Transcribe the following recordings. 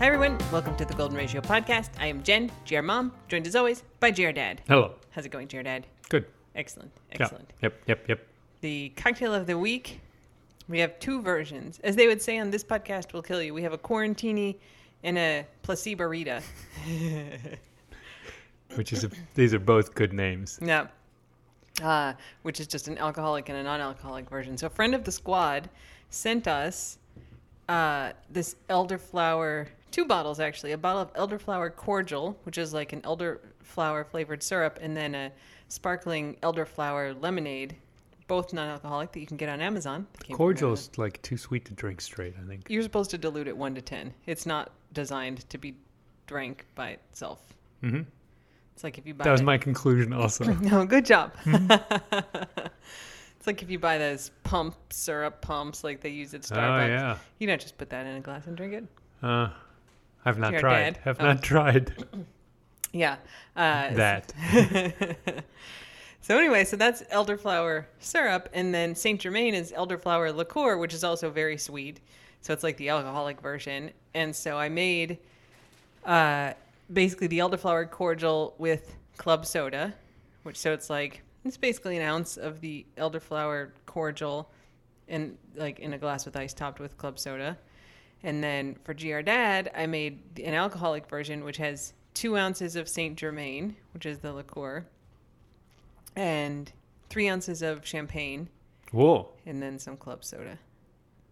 Hi, everyone. Welcome to the Golden Ratio podcast. I am Jen, GR Mom, joined as always by GR Dad. Hello. How's it going, GR Dad? Good. Excellent. Yeah. Excellent. Yep. Yep. Yep. The cocktail of the week, we have two versions. As they would say on this podcast, will kill you. We have a quarantini and a placebo rita. Which is a, these are both good names. Yeah. Uh, which is just an alcoholic and a non-alcoholic version. So, a friend of the squad sent us uh, this elderflower, two bottles actually, a bottle of elderflower cordial, which is like an elderflower flavored syrup, and then a sparkling elderflower lemonade, both non-alcoholic that you can get on Amazon. They came from Amazon. Cordial's like too sweet to drink straight. I think. You're supposed to dilute it one to ten. It's not designed to be drank by itself. hmm It's like if you buy That was it- my conclusion. Also. No, good job. Mm-hmm. it's like if you buy those pump syrup pumps like they use at Starbucks. oh Starbucks. yeah. You don't just put that in a glass and drink it. Uh, I've not Your tried. dad? Have Oh. not tried Yeah. Uh, that. so anyway, so that's elderflower syrup, and then Saint Germain is elderflower liqueur, which is also very sweet. So it's like the alcoholic version. And so I made uh, basically the elderflower cordial with club soda, which so it's like it's basically an ounce of the elderflower cordial, and like in a glass with ice topped with club soda. And then for GR Dad, I made an alcoholic version, which has two ounces of Saint Germain, which is the liqueur, and three ounces of champagne, Whoa. and then some club soda.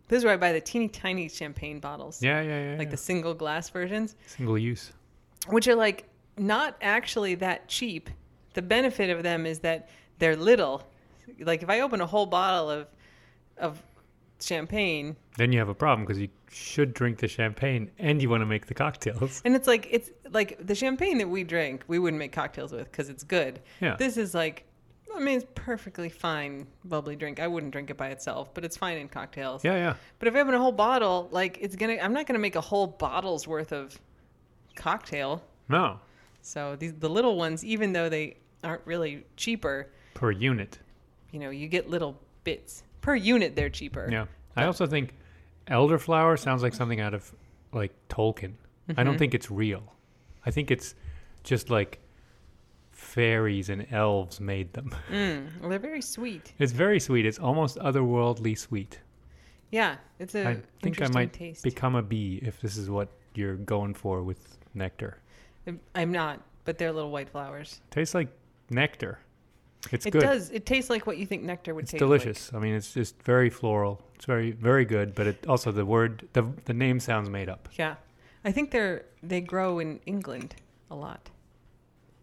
This is where I buy the teeny tiny champagne bottles, Yeah. Yeah. Yeah. like yeah. the single glass versions, single use. which are like not actually that cheap. The benefit of them is that they're little. Like if I open a whole bottle of of champagne, Then you have a problem because you should drink the champagne and you want to make the cocktails. And it's like it's like the champagne that we drink, we wouldn't make cocktails with because it's good. Yeah. This is like, I mean, it's perfectly fine bubbly drink. I wouldn't drink it by itself, but it's fine in cocktails. Yeah. Yeah. But if I open a whole bottle, like it's gonna, I'm not gonna make a whole bottle's worth of cocktail. No. So these the little ones, even though they aren't really cheaper, Per unit. you know, you get little bits per unit. They're cheaper. Yeah. I also think elderflower sounds like something out of like Tolkien. I don't Mhm. think it's real. I think it's just like fairies and elves made them. Mm, well, they're very sweet. It's very sweet. It's almost otherworldly sweet. Yeah, it's a I think I interesting might taste. become a bee if this is what you're going for with nectar. I'm- I'm not, but they're little white flowers. Tastes like nectar. It's it good. does. It tastes like what you think nectar would taste. It's taste delicious. I mean, it's just very floral. It's very, very good. But it also the word, the the name sounds made up. Yeah, I think they're they grow in England a lot.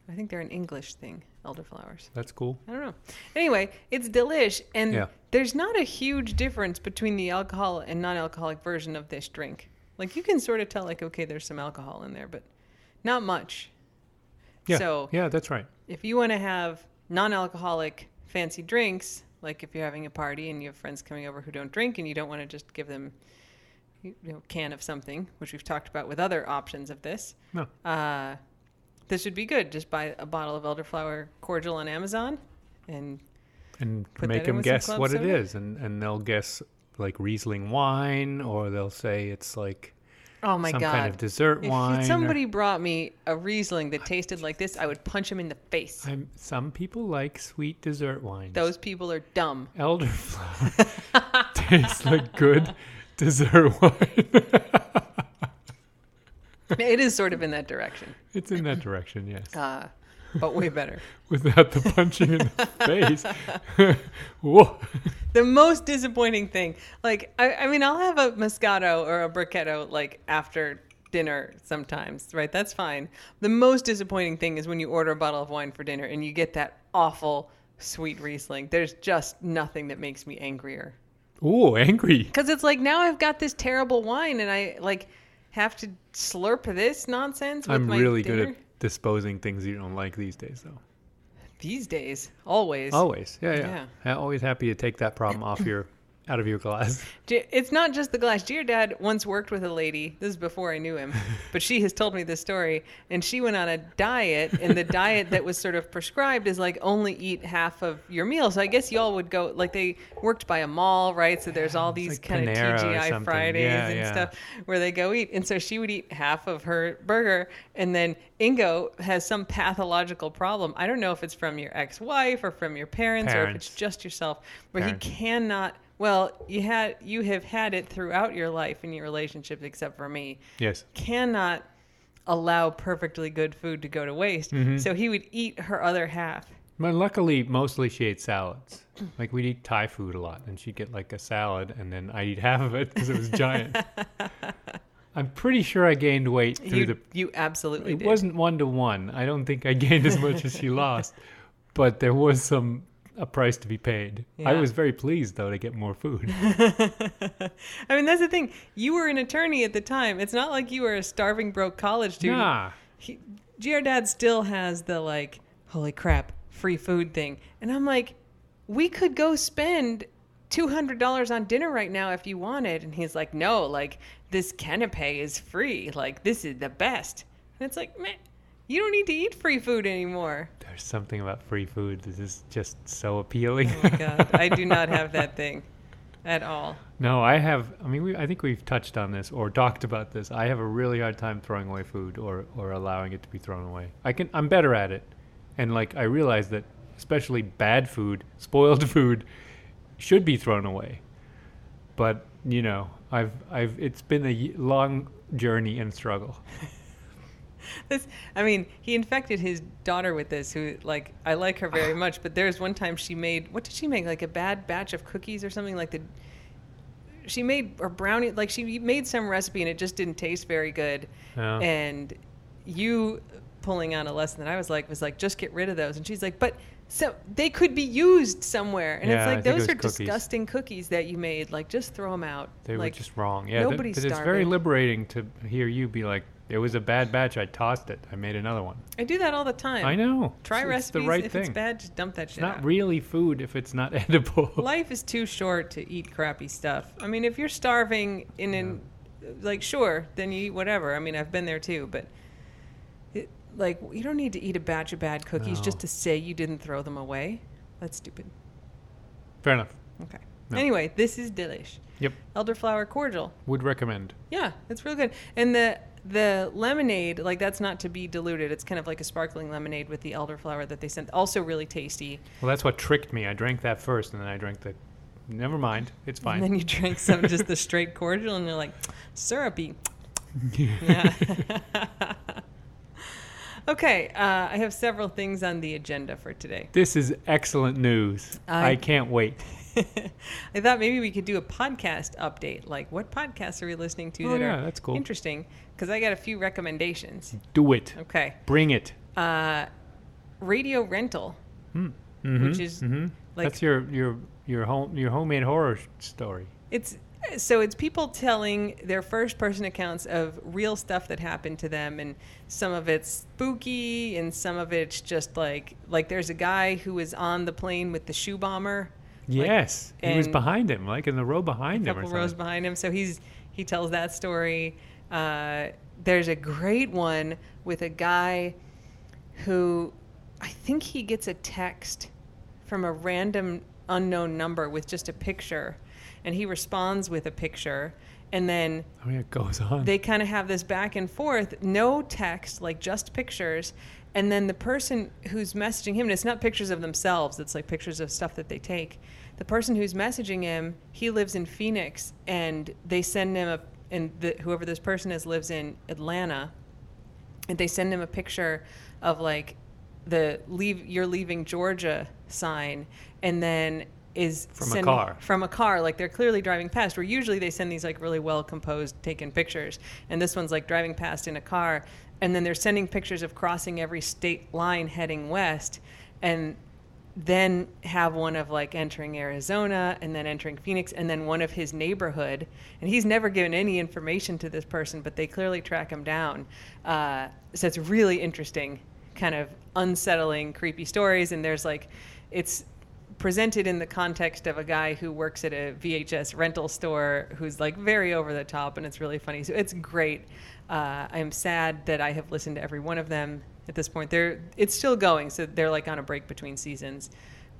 I think they're an English thing, elderflowers. That's cool. I don't know. Anyway, it's delish, and Yeah. there's not a huge difference between the alcohol and non-alcoholic version of this drink. Like you can sort of tell, like okay, there's some alcohol in there, but not much. Yeah. So Yeah, that's right. if you want to have non-alcoholic fancy drinks, like if you're having a party and you have friends coming over who don't drink and you don't want to just give them you know can of something, which we've talked about with other options of this. No. Uh, this would be good. Just buy a bottle of elderflower cordial on Amazon and and make them guess what it soda? is, and and they'll guess like Riesling wine, or they'll say it's like oh my some god. Some kind of dessert if wine. or- somebody brought me a Riesling that tasted like this, I would punch him in the face. I'm, some people like sweet dessert wines. Those people are dumb. elderflower tastes like good dessert wine. it is sort of in that direction, it's in that direction, yes. uh, but way better. Without the punching in the face. Whoa. The most disappointing thing, like, I, I mean, I'll have a Moscato or a Brachetto like after dinner sometimes, right? That's fine. The most disappointing thing is when you order a bottle of wine for dinner and you get that awful sweet Riesling. There's just nothing that makes me angrier. Oh, angry. Because it's like now I've got this terrible wine and I like have to slurp this nonsense. With I'm my really dinner. good at disposing things you don't like these days, though. these days. Always. Always. Yeah, yeah. Yeah. Always happy to take that problem off your out of your glass. It's not just the glass. GR Dad once worked with a lady. This is before I knew him, but she has told me this story. And she went on a diet, and the diet that was sort of prescribed is like only eat half of your meal. So I guess y'all would go like they worked by a mall, right? So there's all these like kind of TGI. Fridays Yeah, and yeah. stuff where they go eat. And so she would eat half of her burger, and then Ingo has some pathological problem. I don't know if it's from your ex-wife or from your parents, or if it's just yourself, where Parents. he cannot. Well, you had you have had it throughout your life in your relationships, except for me. Yes. Cannot allow perfectly good food to go to waste. Mm-hmm. So he would eat her other half. But luckily, mostly she ate salads. Like we'd eat Thai food a lot, and she'd get like a salad, and then I'd eat half of it because it was giant. I'm pretty sure I gained weight through You, the. you absolutely It did. wasn't one to one. I don't think I gained as much as she lost, but there was some a price to be paid. I was very pleased though to get more food. I mean, that's the thing. You were an attorney at the time. It's not like you were a starving broke college student. nah, he, GR Dad still has the like, holy crap, free food thing. And I'm like, we could go spend $200 on dinner right now if you wanted. And he's like, no, like this canapé is free. Like this is the best. And it's like, man, you don't need to eat free food anymore. there's something about free food that is just so appealing. Oh my God. I do not have that thing at all. No, I have. I mean, we, I think we've touched on this or talked about this. I have a really hard time throwing away food or, or allowing it to be thrown away. I can. I'm better at it, and like I realize that, especially bad food, spoiled food, should be thrown away. But you know, I've I've it's been a long journey and struggle. This, I mean, he infected his daughter with this. Who, like, I like her very much. But there's one time she made what did she make? Like a bad batch of cookies or something. Like the she made or brownie. Like she made some recipe and it just didn't taste very good. Yeah. And you pulling on a lesson that I was like was like just get rid of those. And she's like, but so they could be used somewhere. And Yeah, it's like it those was are cookies. disgusting cookies that you made. Like just throw them out. They like, were just wrong. Yeah, th- nobody's but it's very liberating to hear you be like, "It was a bad batch. I tossed it. I made another one." I do that all the time. I know. Try it's, recipes. It's the right if thing. it's bad, just dump that It's shit not out. really food if it's not edible. Life is too short to eat crappy stuff. I mean, if you're starving in an, like, sure, then you eat whatever. I mean, I've been there too, but, it, like, you don't need to eat a batch of bad cookies just to say you didn't throw them away. That's stupid. Fair enough. Okay. No. Anyway, this is delish. Yep. Elderflower cordial. Would recommend. Yeah, it's real good. And the the lemonade, like that's not to be diluted. It's kind of like a sparkling lemonade with the elderflower that they sent. Also really tasty. Well, that's what tricked me. I drank that first, and then I drank the. Never mind. It's fine. And then you drink some just the straight cordial, and you're like, syrupy. Yeah. okay, uh, I have several things on the agenda for today. this is excellent news. I- I can't wait. I thought maybe we could do a podcast update. Like, what podcasts are we listening to Oh, that yeah, are that's cool. interesting? Because I got a few recommendations. Do it. Okay. Bring it. Uh, radio rental, Mm-hmm. which is hmm like that's your your your home your homemade horror story. It's so it's people telling their first person accounts of real stuff that happened to them and some of it's spooky and some of it's just like like there's a guy who was on the plane with the shoe bomber like, Yes, he was behind him, like in the row a behind him or couple rows behind him. So he's he tells that story. Uh, there's a great one with a guy who I think he gets a text from a random unknown number with just a picture and he responds with a picture and then Oh yeah, it goes on. they kind of have this back and forth. No text like just pictures and then the person who's messaging him and it's not pictures of themselves it's like pictures of stuff that they take. The person who's messaging him he lives in phoenix and they send him a and the, whoever this person is lives in atlanta and they send him a picture of like the leave you're leaving Georgia sign and then is From a car. from a car like they're clearly driving past where usually they send these like really well composed taken pictures. And this one's like driving past in a car and then they're sending pictures of crossing every state line heading west and then have one of like entering Arizona and then entering Phoenix and then one of his neighborhood. And he's never given any information to this person, but they clearly track him down. Uh, so it's really interesting, kind of unsettling, creepy stories. And there's like, it's presented in the context of a guy who works at a VHS rental store who's like very over the top and it's really funny. So it's great. Uh, I am sad that I have listened to every one of them at this point. They're it's still going, so they're like on a break between seasons,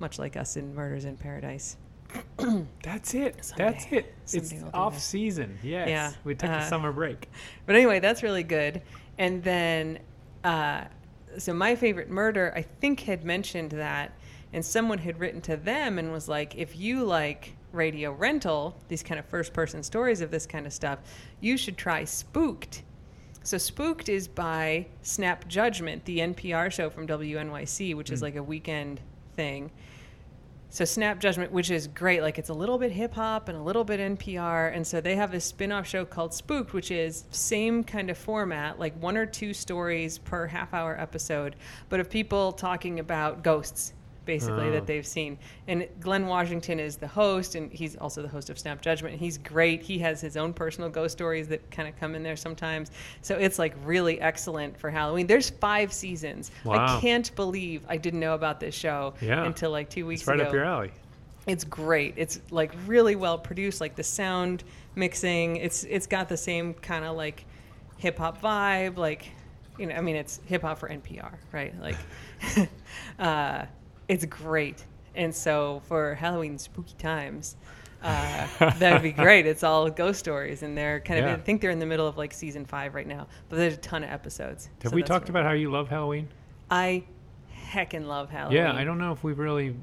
much like us in Murders in Paradise. That's it. Someday. That's it. It's we'll off season. Yes. Yeah. We took Uh, a summer break. But anyway, that's really good. And then, uh, so my favorite murder, I think, had mentioned that, and someone had written to them and was like, if you like radio rental, these kind of first person stories of this kind of stuff, you should try Spooked. So Spooked is by Snap Judgment, the NPR show from WNYC, which is Mm. like a weekend thing. So Snap Judgment, which is great, like it's a little bit hip hop and a little bit NPR, and so they have this spin-off show called Spooked, which is same kind of format, like one or two stories per half hour episode, but of people talking about ghosts basically Oh. that they've seen. And Glynn Washington is the host, and he's also the host of Snap Judgment. and He's great. He has his own personal ghost stories that kind of come in there sometimes. So it's like really excellent for Halloween. There's five seasons. Wow. I can't believe I didn't know about this show Yeah. until like two weeks It's right ago. up your alley. It's great. It's like really well produced, like the sound mixing. It's it's got the same kind of like hip hop vibe, like you know, I mean it's hip hop for NPR, right? Like uh it's great. And so for Halloween spooky times, uh, that'd be great. It's all ghost stories, and they're kind of. Yeah. I think they're in the middle of like season five right now, but there's a ton of episodes. Have So we talked about how you love Halloween? I heckin' love Halloween. Yeah, I don't know if we've really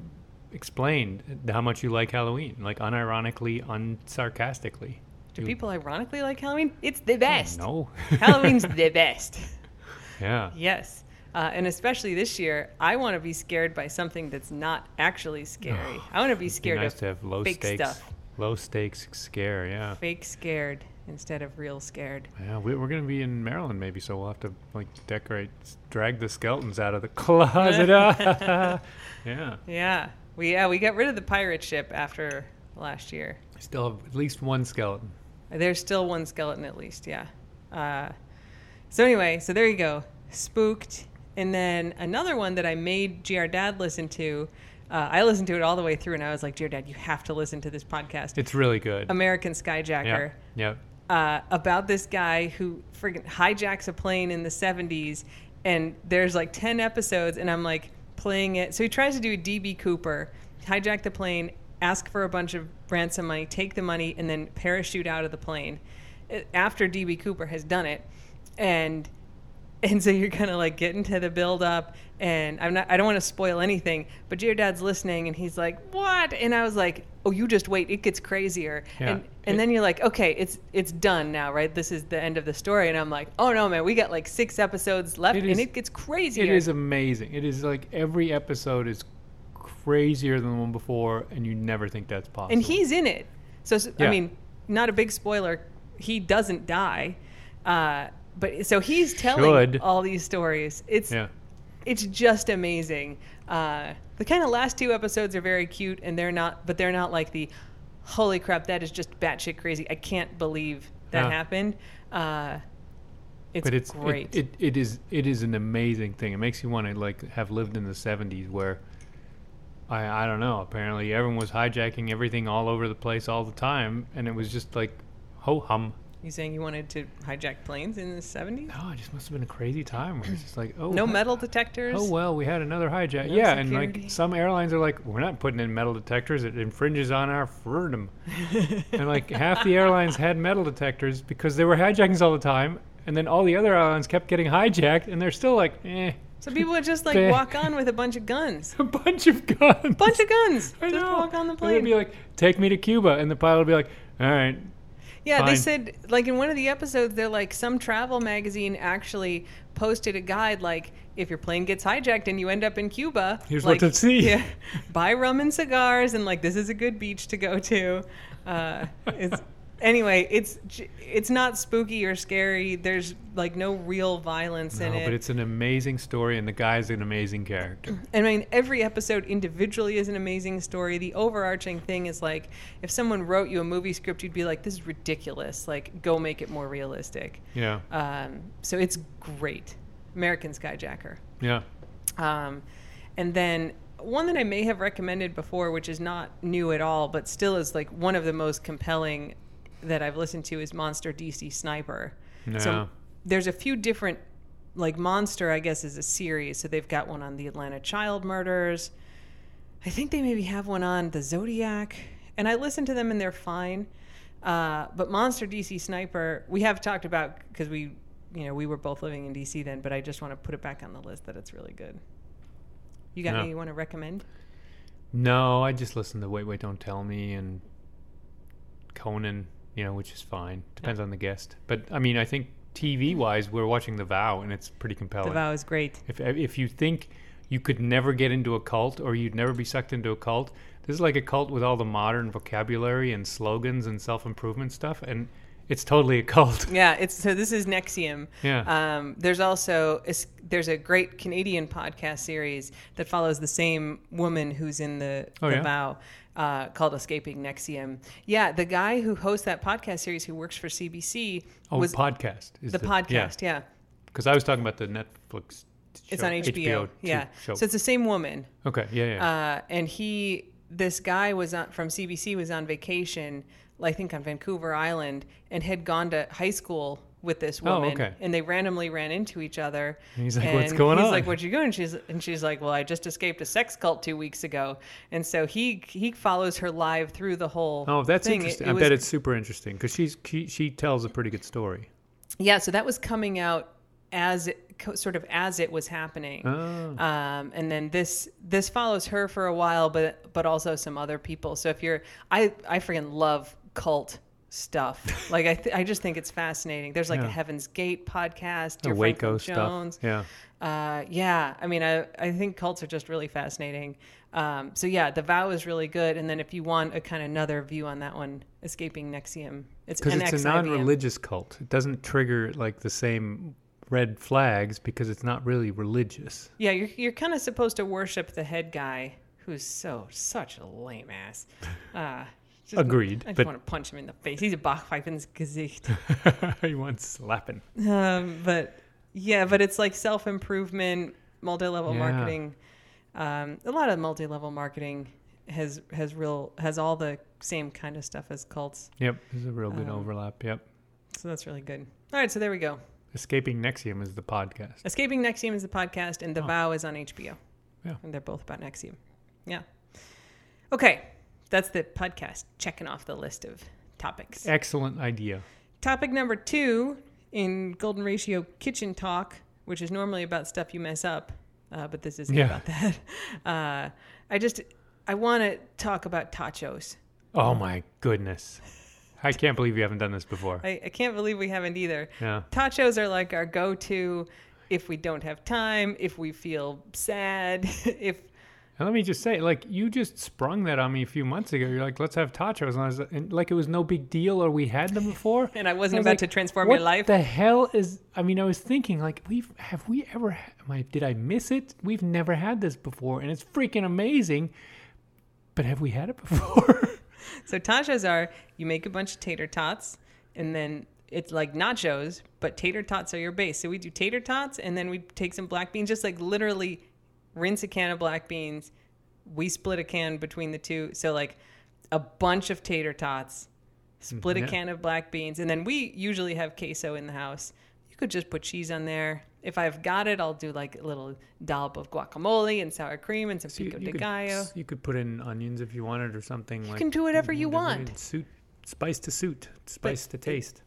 explained how much you like Halloween, like unironically, unsarcastically. Do people ironically like Halloween? It's the best. No. Halloween's the best. yeah. Yes. Uh, and especially this year, I want to be scared by something that's not actually scary. I want to be It'd be scared nice of to have low fake stakes, stuff. low stakes scare. Yeah. fake scared instead of real scared. Yeah, we, we're gonna be in Maryland maybe, so we'll have to like decorate, drag the skeletons out of the closet. yeah, Yeah. We yeah, we got rid of the pirate ship after last year. I still have at least one skeleton. There's still one skeleton at least, yeah. Uh, so anyway, so there you go. Spooked. And then another one that I made GR Dad listen to. Uh, I listened to it all the way through, and I was like, "GR Dad, you have to listen to this podcast, It's really good. American Skyjacker." yeah, yeah. uh, about this guy who friggin' hijacks a plane in the 70s and there's like 10 episodes and i'm like playing it so he tries to do a db cooper hijack the plane ask for a bunch of ransom money take the money and then parachute out of the plane uh, after db cooper has done it and and so you're kind of like getting to the build up and i'm not i don't want to spoil anything but your dad's listening and he's like what and i was like oh you just wait it gets crazier Yeah. and and then you're like okay it's it's done now right this is the end of the story and i'm like oh no man we got like six episodes left It and it gets crazier It is amazing. It is like every episode is crazier than the one before, and you never think that's possible. and he's in it so s- i Yeah. mean not a big spoiler he doesn't die uh but so he's telling Should. all these stories it's yeah, it's just amazing. Uh, the kind of last two episodes are very cute, and they're not, but they're not like the holy crap that is just batshit crazy. I can't believe that Yeah. happened. Uh, it's, but it's it- great. It, it is it is an amazing thing. It makes you want to like have lived in the '70s where. I, I don't know. Apparently, everyone was hijacking everything all over the place all the time, and it was just like ho hum. You saying you wanted to hijack planes in the seventies? No, it just must have been a crazy time where it's just like, oh, No metal detectors. Oh well, we had another hijack. No yeah, and like some airlines are like, we're not putting in metal detectors. It infringes on our freedom. and like half the airlines had metal detectors because they were hijackings all the time, and then all the other airlines kept getting hijacked, and they're still like, eh, So people would just like They- walk on with a bunch of guns. a bunch of guns. Bunch of guns. I just know. walk on the And they'd be like, take me to Cuba, and the pilot would be like, all right, Yeah, they said like in one of the episodes, they're like some travel magazine actually posted a guide like if your plane gets hijacked and you end up in Cuba, Here's what to see. Yeah, buy rum and cigars and like this is a good beach to go to. Uh, it's anyway, it's it's not spooky or scary. There's like no real violence no, in it. but it's an amazing story, and the guy's an amazing character. I mean, every episode individually is an amazing story. The overarching thing is like, if someone wrote you a movie script, you'd be like, "This is ridiculous. Like, go make it more realistic." Yeah, Um, so it's great. American Skyjacker. yeah. Um, and then one that I may have recommended before, which is not new at all, but still is like one of the most compelling that I've listened to is Monster DC Sniper. So there's a few different, like Monster, I guess, is a series. So they've got one on the Atlanta child murders. I think they maybe have one on the Zodiac, and I listen to them and they're fine. Uh, but Monster DC Sniper, we have talked about because we, you know, we were both living in DC then. But I just want to put it back on the list that it's really good. You got Yeah. any you want to recommend? No, I just listen to Wait Wait Don't Tell Me and Conan, you know, which is fine. Depends on the guest. But I mean, I think TV wise, we're watching The Vow, and it's pretty compelling. The Vow is great. If if you think you could never get into a cult or you'd never be sucked into a cult, this is like a cult with all the modern vocabulary and slogans and self improvement stuff, and it's totally a cult. Yeah, it's so this is NXIVM. Yeah. Um, there's also there's a great Canadian podcast series that follows the same woman who's in the, Oh, the yeah? vow. Uh, called Escaping NXIVM. Yeah, the guy who hosts that podcast series, who works for CBC, Oh, was podcast. Is the, podcast. Yeah, Because I was talking about the Netflix. it's on HBO. t- yeah, show. so it's the same woman. okay. Yeah. Yeah. Uh, and he, this guy was on, from CBC was on vacation, I think on Vancouver Island, and had gone to high school with this Oh, woman. okay. And they randomly ran into each other. And he's like, and "What's going he's on?" like, "What you doing?" And she's and she's like, "Well, I just escaped a sex cult two weeks ago." And so he he follows her live through the whole. oh, that's thing. Interesting. it I was- bet it's super interesting because she's she, she tells a pretty good story. yeah. So that was coming out as it, sort of as it was happening. Oh. um, and then this this follows her for a while, but but also some other people. So if you're, I I freaking love cult stuff. like I th- I just think it's fascinating. There's like a Heaven's Gate podcast. The Dear Waco Jones. stuff. Yeah. Uh, yeah, I mean, I I think cults are just really fascinating. Um, so yeah, the vow is really good. And then if you want a kind of another view on that one, Escaping NXIVM, it's Because it's a non-religious cult. It doesn't trigger like the same red flags because it's not really religious. Yeah, you're you're kind of supposed to worship the head guy, who's so such a lame ass. Uh, just- Agreed, I just but- want to punch him in the face. He's a Backpfeifengesicht. he wants slapping. um, but yeah, but it's like self improvement, multi level Yeah. marketing. Um, a lot of multi level marketing has has real has all the same kind of stuff as cults. Yep, there's a real good Um, overlap. Yep. So that's really good. All right, so there we go. Escaping NXIVM is the podcast. Escaping NXIVM is the podcast, and The Oh. Vow is on HBO. Yeah. And they're both about NXIVM. Yeah. Okay. That's the podcast checking off the list of topics. Excellent idea. Topic number two in Golden Ratio Kitchen Talk, which is normally about stuff you mess up, uh, but this isn't Yeah. about that. Uh, I just, I want to talk about tachos. Oh my goodness. I can't believe you haven't done this before. I, I can't believe we haven't either. Yeah. Tachos are like our go-to if we don't have time, if we feel sad, if And let me just say, like, you just sprung that on me a few months ago. You're like, let's have tachos. And I was and like, it was no big deal or we had them before. and I wasn't I was about like, to transform your life. the hell is, I mean, I was thinking, like, we've, have we ever, am I, did I miss it? We've never had this before. And it's freaking amazing. But have we had it before? So tachos are you make a bunch of tater tots, and then it's like nachos, but tater tots are your base. So we do tater tots, and then we take some black beans, just like literally rinse a can of black beans. We split a can between the two, so like a bunch of tater tots, split Yeah. a can of black beans, and then we usually have queso in the house. You could just put cheese on there. If I've got it, I'll do like a little dollop of guacamole and sour cream and some So you, pico you de could, gallo. you could put in onions if you wanted or something. like You can do whatever you want. Suit, spice to suit, spice to taste.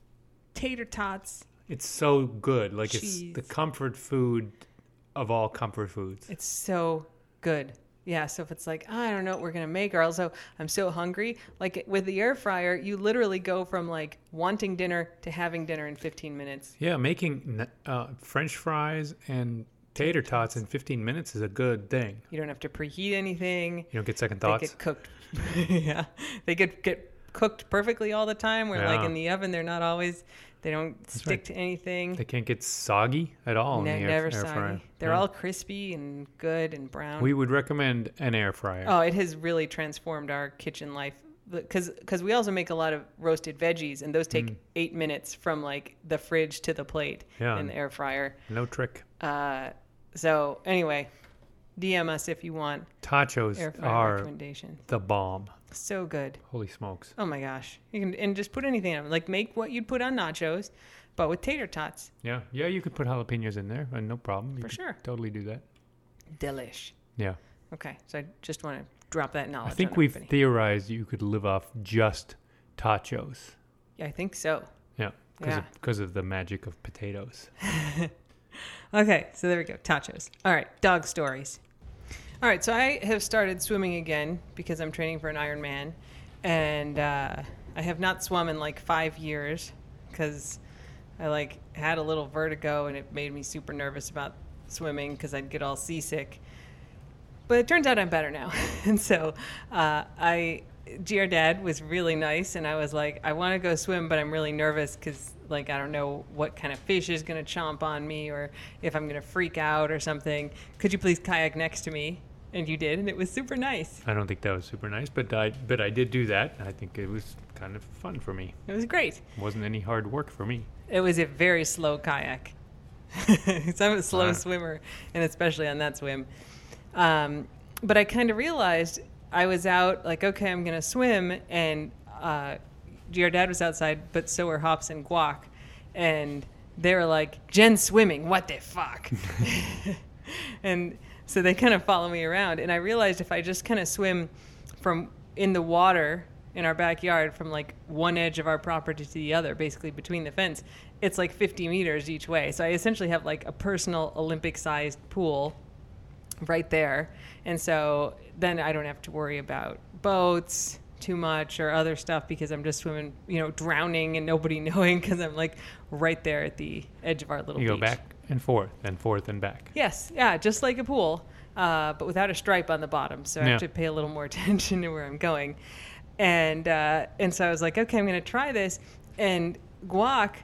Tater tots. It's so good. Like it's the comfort food of all comfort foods. It's so good. Yeah, so if it's like, I don't know what we're going to make, or also I'm so hungry, like with the air fryer, you literally go from like wanting dinner to having dinner in 15 minutes. Yeah, making uh, French fries and tater tots in 15 minutes is a good thing. You don't have to preheat anything. You don't get second thoughts. They get cooked. yeah. They get get cooked perfectly all the time where like in the oven they're not always they don't stick right. to anything. They can't get soggy at all Ne- in the air, never air soggy. fryer. They're Yeah. all crispy and good and brown. We would recommend an air fryer. Oh, it has really transformed our kitchen life because because we also make a lot of roasted veggies and those take eight minutes from like the fridge to the plate Yeah. in the air fryer. No trick. Uh, so anyway, DM us if you want Tachos air fryer are recommendations. the bomb. So good. Holy smokes. Oh my gosh. You can and just put anything 'em. Like make what you'd put on nachos, but with tater tots. Yeah, yeah, you could put jalapenos in there, and no problem. You For sure. Totally do that. Delish. Yeah. Okay. So I just want to drop that knowledge. I think we've everybody. theorized you could live off just tachos. yeah, I think so. Yeah. Because Yeah. of, of the magic of potatoes. Okay, so there we go. Tachos. All right, dog stories. All right, so I have started swimming again because I'm training for an Ironman, and uh, I have not swum in like five years because I like had a little vertigo and it made me super nervous about swimming because I'd get all seasick. But it turns out I'm better now, and so uh, I. GR Dad was really nice, and I was like, I want to go swim, but I'm really nervous because, like, I don't know what kind of fish is going to chomp on me or if I'm going to freak out or something. Could you please kayak next to me? And you did, and it was super nice. I don't think that was super nice, but I but I did do that. I think it was kind of fun for me. It was great. It wasn't any hard work for me. It was a very slow kayak. 'Cause I'm a slow Ah. swimmer, and especially on that swim. Um, but I kind of realized I was out, like, okay, I'm going to swim, and uh, your dad was outside, but so were Hops and Guac. And they were like, Jen's swimming, what the fuck? and so they kind of follow me around. And I realized if I just kind of swim from in the water in our backyard from like one edge of our property to the other, basically between the fence, it's like 50 meters each way. So I essentially have like a personal Olympic sized pool right there. And so then I don't have to worry about boats too much or other stuff because I'm just swimming, you know, drowning and nobody knowing because I'm like right there at the edge of our little You go beach. back and forth and forth and back. Yes, yeah, just like a pool, uh, but without a stripe on the bottom. So I Yeah. have to pay a little more attention to where I'm going. And uh, and so I was like, okay, I'm going to try this. And Guac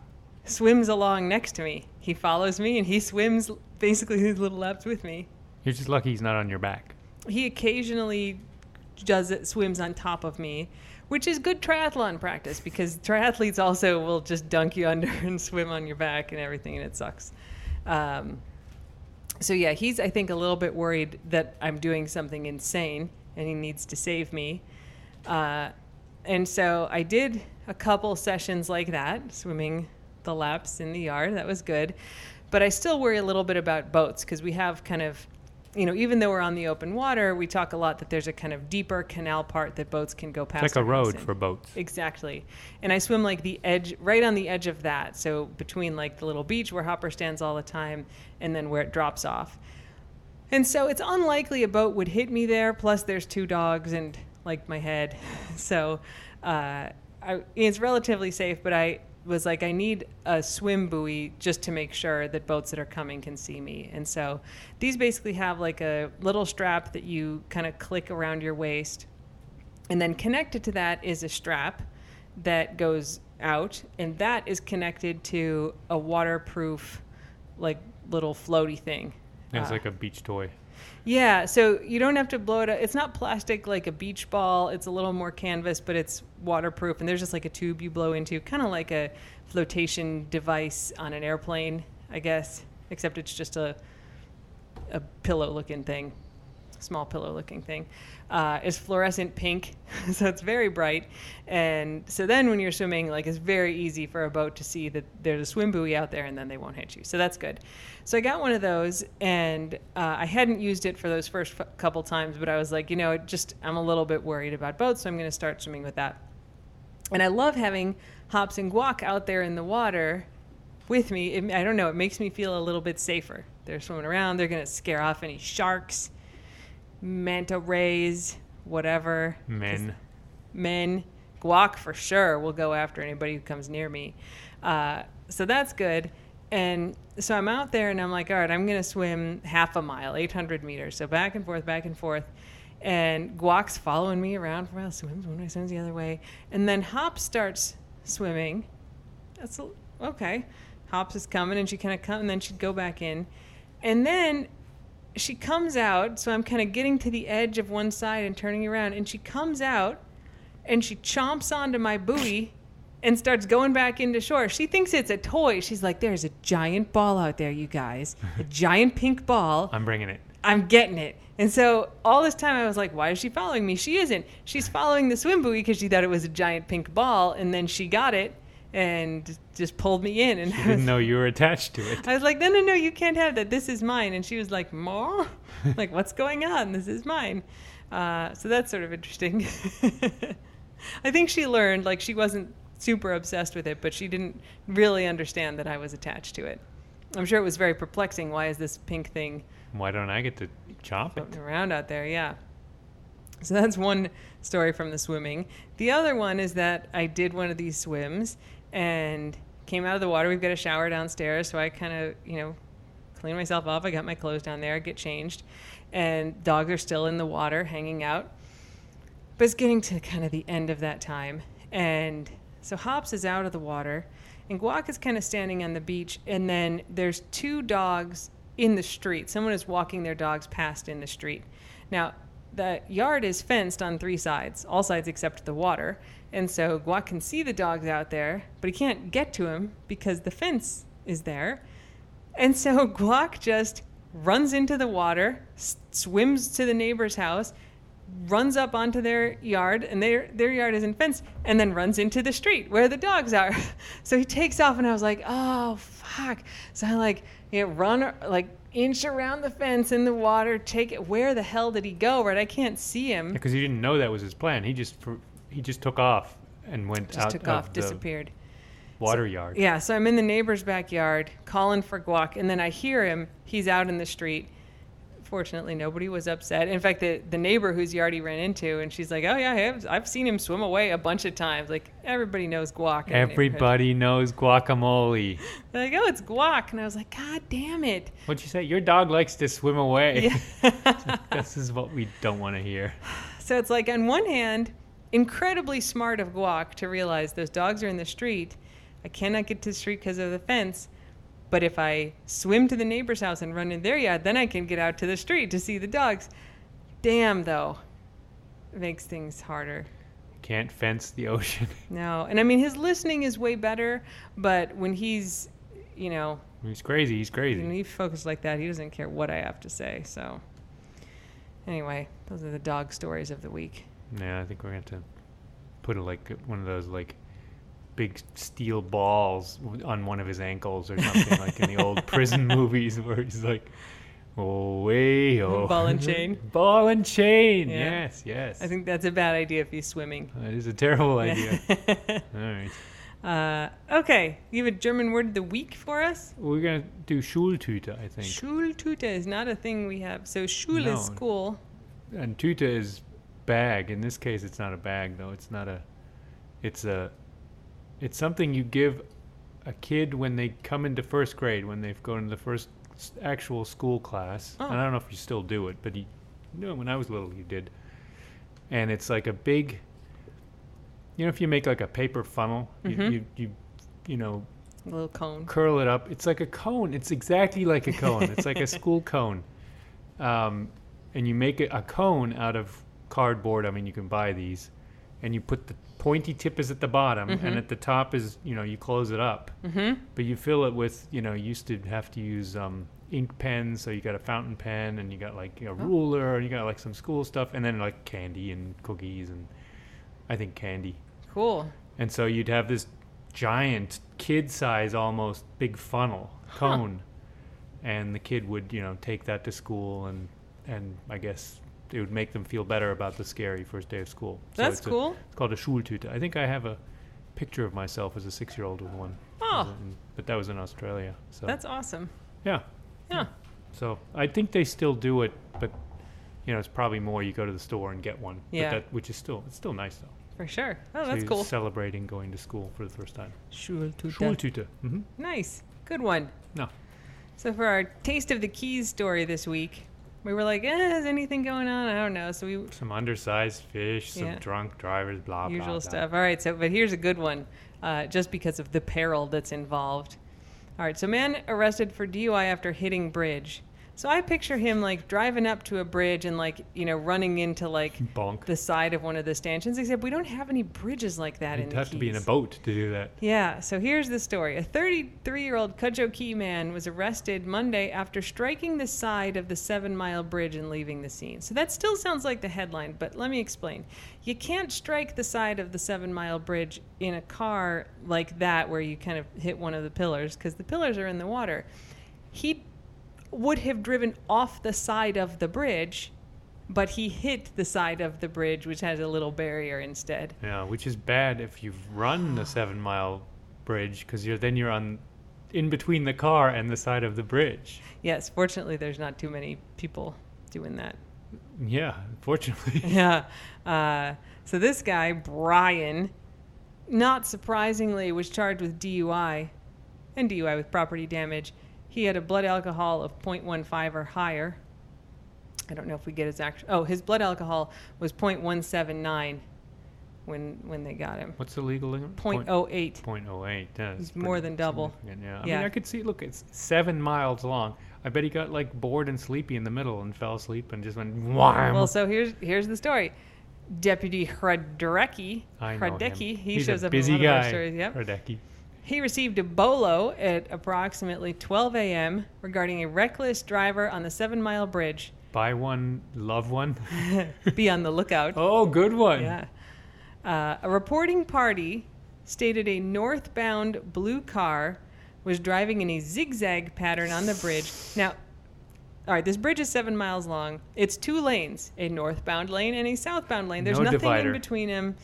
swims along next to me. He follows me, and he swims basically his little laps with me. You're just lucky he's not on your back. He occasionally does it, swims on top of me, which is good triathlon practice because triathletes also will just dunk you under and swim on your back and everything, and it sucks. Um, so yeah, he's I think a little bit worried that I'm doing something insane and he needs to save me. Uh, and so I did a couple sessions like that, swimming the laps in the yard. That was good. But I still worry a little bit about boats because we have kind of, you know, even though we're on the open water, we talk a lot that there's a kind of deeper canal part that boats can go past. It's like a road for boats. Exactly. And I swim like the edge, right on the edge of that. So between like the little beach where Hopper stands all the time and then where it drops off. And so it's unlikely a boat would hit me there. Plus, there's two dogs and like my head. So uh, I, it's relatively safe, but I was like, I need a swim buoy just to make sure that boats that are coming can see me. And so these basically have like a little strap that you kind of click around your waist. And then connected to that is a strap that goes out, and that is connected to a waterproof, like little floaty thing. It's Uh, like a beach toy. Yeah, so you don't have to blow it. Up. It's not plastic like a beach ball. It's a little more canvas, but it's waterproof. And there's just like a tube you blow into, kind of like a flotation device on an airplane, I guess. Except it's just a a pillow-looking thing, small pillow-looking thing. Uh, it's fluorescent pink, so it's very bright. And so then when you're swimming, like it's very easy for a boat to see that there's a swim buoy out there, and then they won't hit you. So that's good. So I got one of those, and uh, I hadn't used it for those first f- couple times, but I was like, you know, just I'm a little bit worried about boats, so I'm going to start swimming with that. And I love having hops and guac out there in the water with me. It, I don't know, it makes me feel a little bit safer. They're swimming around. They're going to scare off any sharks, manta rays, whatever. Men. Men. Guac for sure will go after anybody who comes near me. Uh, so that's good. And so I'm out there and I'm like, all right, I'm going to swim half a mile, 800 meters. So back and forth, back and forth. And Guac's following me around for a while, swims one way, swims the other way. And then Hop starts swimming. That's okay. Hops is coming and she kind of come and then she'd go back in. And then she comes out, so I'm kind of getting to the edge of one side and turning around, and she comes out and she chomps onto my buoy and starts going back into shore. She thinks it's a toy. She's like, There's a giant ball out there, you guys. A giant pink ball. I'm bringing it. I'm getting it. And so all this time I was like, why is she following me? She isn't. She's following the swim buoy because she thought it was a giant pink ball, and then she got it and just pulled me in. And I I didn't was, know you were attached to it. I was like, no, no, no, you can't have that. This is mine. And she was like, Ma? like, what's going on? This is mine. Uh, so that's sort of interesting. I think she learned, like, she wasn't super obsessed with it, but she didn't really understand that I was attached to it. I'm sure it was very perplexing. Why is this pink thing Why don't I get to chop it? around out there? Yeah. So that's one story from the swimming. The other one is that I did one of these swims and came out of the water. We've got a shower downstairs, so I kind of, you know, clean myself off. I got my clothes down there, get changed, and dogs are still in the water hanging out. But it's getting to kind of the end of that time, and so Hops is out of the water, and Guac is kind of standing on the beach, and then there's two dogs in the street. Someone is walking their dogs past in the street. Now, the yard is fenced on three sides, all sides except the water. And so Guac can see the dogs out there, but he can't get to him because the fence is there. And so Guac just runs into the water, s- swims to the neighbor's house, runs up onto their yard, and their their yard isn't fenced, and then runs into the street where the dogs are. So he takes off, and I was like, oh fuck. So I like you know run like inch around the fence in the water, take it. Where the hell did he go? Right, I can't see him. Because he didn't know that was his plan. He just fr- he just took off and went Just out took of off, disappeared. water yard. Yeah, so I'm in the neighbor's backyard calling for guac, and then I hear him. He's out in the street. Fortunately, nobody was upset. In fact, the, the neighbor whose yard he ran into, and she's like, "Oh yeah, I have, I've seen him swim away a bunch of times. Like everybody knows guac. in the neighborhood." Everybody knows guacamole. They're like, "Oh, it's guac," and I was like, "God damn it!" What'd you say? Your dog likes to swim away. Yeah. this is what we don't want to hear. So it's like, on one hand, incredibly smart of Guac to realize those dogs are in the street. I cannot get to the street because of the fence. But if I swim to the neighbor's house and run in their yard, then I can get out to the street to see the dogs. Damn, though. It makes things harder. Can't fence the ocean. No. And I mean, his listening is way better, but when he's, you know, he's crazy. He's when crazy. he focuses like that, he doesn't care what I have to say. So, anyway, those are the dog stories of the week. Yeah, I think we're going to have to put a, like one of those like big steel balls on one of his ankles or something like in the old prison movies where he's like, oh, way, oh. Ball and chain. Ball and chain. Yeah. Yes, yes. I think that's a bad idea if he's swimming. that is a terrible idea. All right. uh, okay, you have a German word of the week for us? We're going to do Schultüte, I think. Schultüte is not a thing we have. So Schul No. is school. and Tüte is bag. In this case, it's not a bag though. It's not a. It's a. It's something you give a kid when they come into first grade, when they've gone to the first actual school class. Oh. And I don't know if you still do it, but you, no, when I was little, you did. And it's like a big. You know, if you make like a paper funnel, Mhm. you, you you you know A little cone. curl it up. It's like a cone. It's exactly like a cone. it's like a school cone. Um, and you make a cone out of cardboard. I mean, you can buy these, and you put the pointy tip is at the bottom, Mhm. and at the top is you know you close it up. Mm-hmm. But you fill it with you know you used to have to use um, ink pens, so you got a fountain pen, and you got like a ruler, and you got like some school stuff, and then like candy and cookies, and I think candy. Cool. And so you'd have this giant, kid size almost big funnel cone. And the kid would, you know, take that to school and and I guess it would make them feel better about the scary first day of school. So That's it's a- cool. it's called a Schultüte. I think I have a picture of myself as a six year old with one. Oh, And- But that was in Australia. So that's awesome. yeah. Yeah. So I think they still do it, but you know, it's probably more you go to the store and get one. Yeah. But that which is still it's still nice though. For sure. Oh, So that's you're cool. Celebrating going to school for the first time. Schultüte. Schultüte. Mm-hmm. Nice. Good one. No. So for our taste of the keys story this week, we were like, eh, is anything going on? I don't know. So we Some undersized fish, some Yeah. drunk drivers, blah blah. usual blah. stuff. All right, so but here's a good one, uh, just because of the peril that's involved. All right, so man arrested for DUI after hitting bridge. So I picture him like driving up to a bridge and like you know running into like Bonk. the side of one of the stanchions. Except we don't have any bridges like that in You'd the have to be in a boat to do that. Yeah, so here's the story. A 33 year old Key man was arrested Monday after striking the side of the Seven Mile Bridge and leaving the scene. So that still sounds like the headline, but let me explain. You can't strike the side of the Seven Mile Bridge in a car like that where you kind of hit one of the pillars because the pillars are in the water. He would have driven off the side of the bridge, but he hit the side of the bridge, which has a little barrier instead. Yeah, which is bad if you've run the seven mile bridge because you're then you're on in between the car and the side of the bridge. Yes, fortunately, there's not too many people doing that. Yeah, fortunately. Yeah. Uh, so this guy, Brian, not surprisingly, was charged with DUI and DUI with property damage. He had a blood alcohol of 0.15 or higher. I don't know if we get his actual. Oh, his blood alcohol was 0.179 when when they got him. What's the legal limit? 0.08. Point oh eight. Yeah, It's more than double. significant, Yeah. I Yeah. mean, I could see. Look, it's seven miles long. I bet he got like bored and sleepy in the middle and fell asleep and just went wham. Well, so here's here's the story. Deputy Hradecki, I know him. He He's shows a up busy in one of our guy. stories. Yep. Hradecki. He received a bolo at approximately 12 a.m. regarding a reckless driver on the Seven Mile Bridge. Buy one, love one. Be on the lookout. oh, good one. Yeah. Uh, a reporting party stated a northbound blue car was driving in a zigzag pattern on the bridge. Now, all right, this bridge is seven miles long. It's two lanes, a northbound lane and a southbound lane. There's No nothing divider. in between them,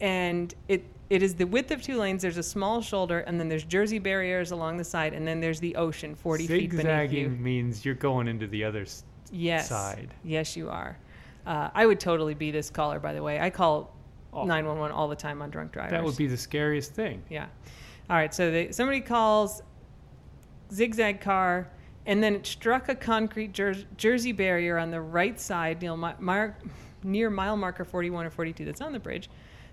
and it it is the width of two lanes. There's a small shoulder, and then there's Jersey barriers along the side, and then there's the ocean, 40 feet beneath you. Zigzagging means you're going into the other. s- Yes. side. Yes, you are. Uh, I would totally be this caller, by the way. I call Oh. 911 all the time on drunk drivers. That would be the scariest thing. Yeah. All right. So they, somebody calls zigzag car, and then it struck a concrete jer- Jersey barrier on the right side near, mi- mar- near mile marker 41 or 42 that's on the bridge.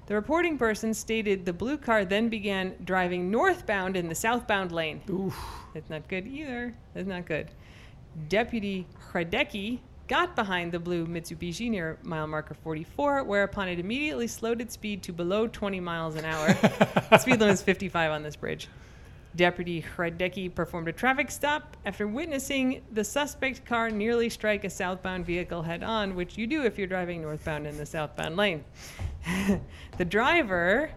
The reporting person stated the blue car then began driving northbound in the southbound lane. Oof. That's not good either. That's not good. Deputy Hradecki got behind the blue Mitsubishi near mile marker 44, whereupon it immediately slowed its speed to below 20 miles an hour. speed limit is 55 on this bridge. Deputy Hradecki performed a traffic stop after witnessing the suspect car nearly strike a southbound vehicle head on, which you do if you're driving northbound in the southbound lane. the driver,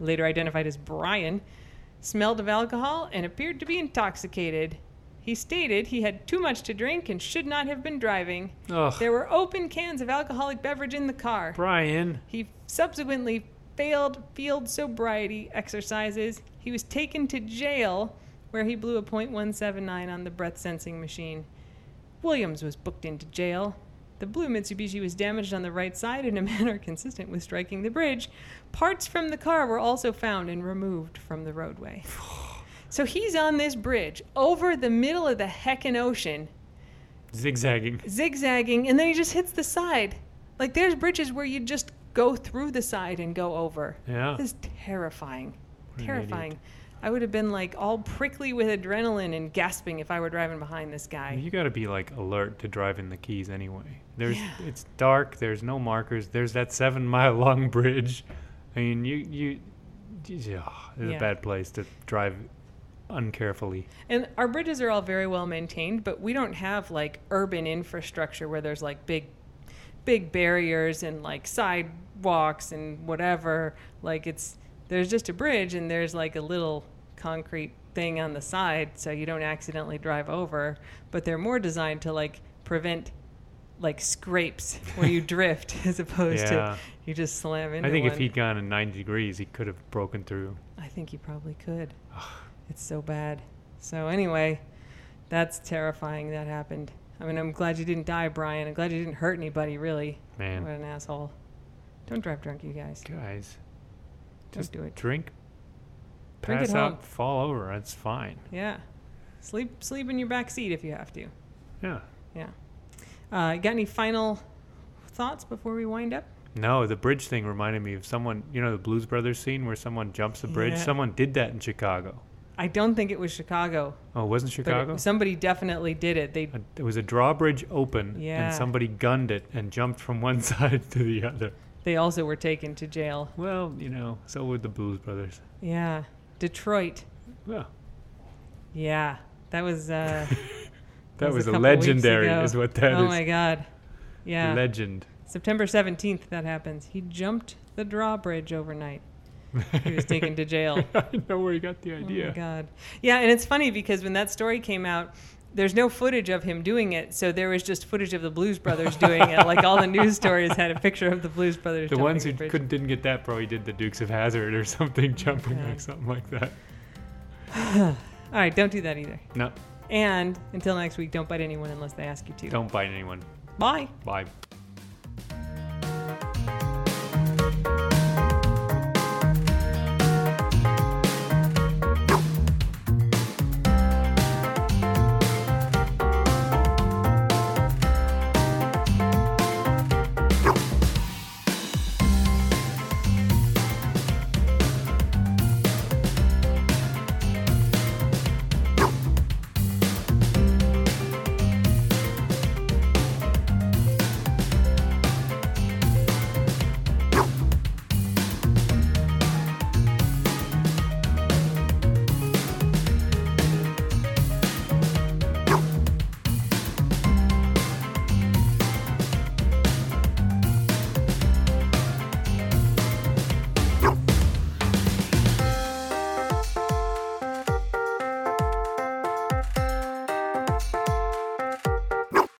later identified as Brian, smelled of alcohol and appeared to be intoxicated. He stated he had too much to drink and should not have been driving. Ugh. There were open cans of alcoholic beverage in the car. Brian. He subsequently failed field sobriety exercises. He was taken to jail where he blew a .179 on the breath sensing machine. Williams was booked into jail. The blue Mitsubishi was damaged on the right side in a manner consistent with striking the bridge. Parts from the car were also found and removed from the roadway. So he's on this bridge over the middle of the heckin' ocean Zigzagging. zigzagging, and then he just hits the side. Like there's bridges where you just go through the side and go over. Yeah. This is terrifying. an terrifying. I would have been like all prickly with adrenaline and gasping if I were driving behind this guy. You got to be like alert to driving the keys anyway. There's Yeah. it's dark. There's no markers. There's that seven mile long bridge. I mean, you you, yeah, it's Yeah. a bad place to drive uncarefully. And our bridges are all very well maintained, but we don't have like urban infrastructure where there's like big big barriers and like sidewalks and whatever. Like it's there's just a bridge and there's like a little concrete thing on the side so you don't accidentally drive over, but they're more designed to like prevent like scrapes where you drift as opposed Yeah. to you just slam into I think if he'd gone in 90 degrees, he could have broken through. I think he probably could. it's so bad. So anyway, that's terrifying that happened. I mean, I'm glad you didn't die, Brian. I'm glad you didn't hurt anybody, really. Man, What an asshole. Don't drive drunk, you guys. guys, just do it. drink, Drink pass out, fall over. That's fine. Yeah. Sleep sleep in your back seat if you have to. Yeah. Yeah. Uh, got any final thoughts before we wind up? No, the bridge thing reminded me of someone. You know the Blues Brothers scene where someone jumps a bridge. Yeah. Someone did that in Chicago. I don't think it was Chicago, Oh, it wasn't Chicago? it- somebody definitely did it. They There was a drawbridge open, Yeah. and somebody gunned it and jumped from one side to the other. They also were taken to jail. Well, you know, so were the Blues Brothers. Yeah, Detroit. Well, Yeah, that was. Uh, that was, a legendary, is what that is. oh my God. Yeah. Legend. September 17th, that happens. He jumped the drawbridge overnight. He was taken to jail. I know where he got the idea. Oh my. God. Yeah, and it's funny because when that story came out, there's no footage of him doing it, so there was just footage of the Blues Brothers doing it. Like all the news stories had a picture of the Blues Brothers. the ones who bridge. couldn't didn't get that probably did the Dukes of Hazzard or something, jumping Okay. like something like that. All right, don't do that either. No, And until next week, don't bite anyone unless they ask you to. don't bite anyone. Bye. Bye.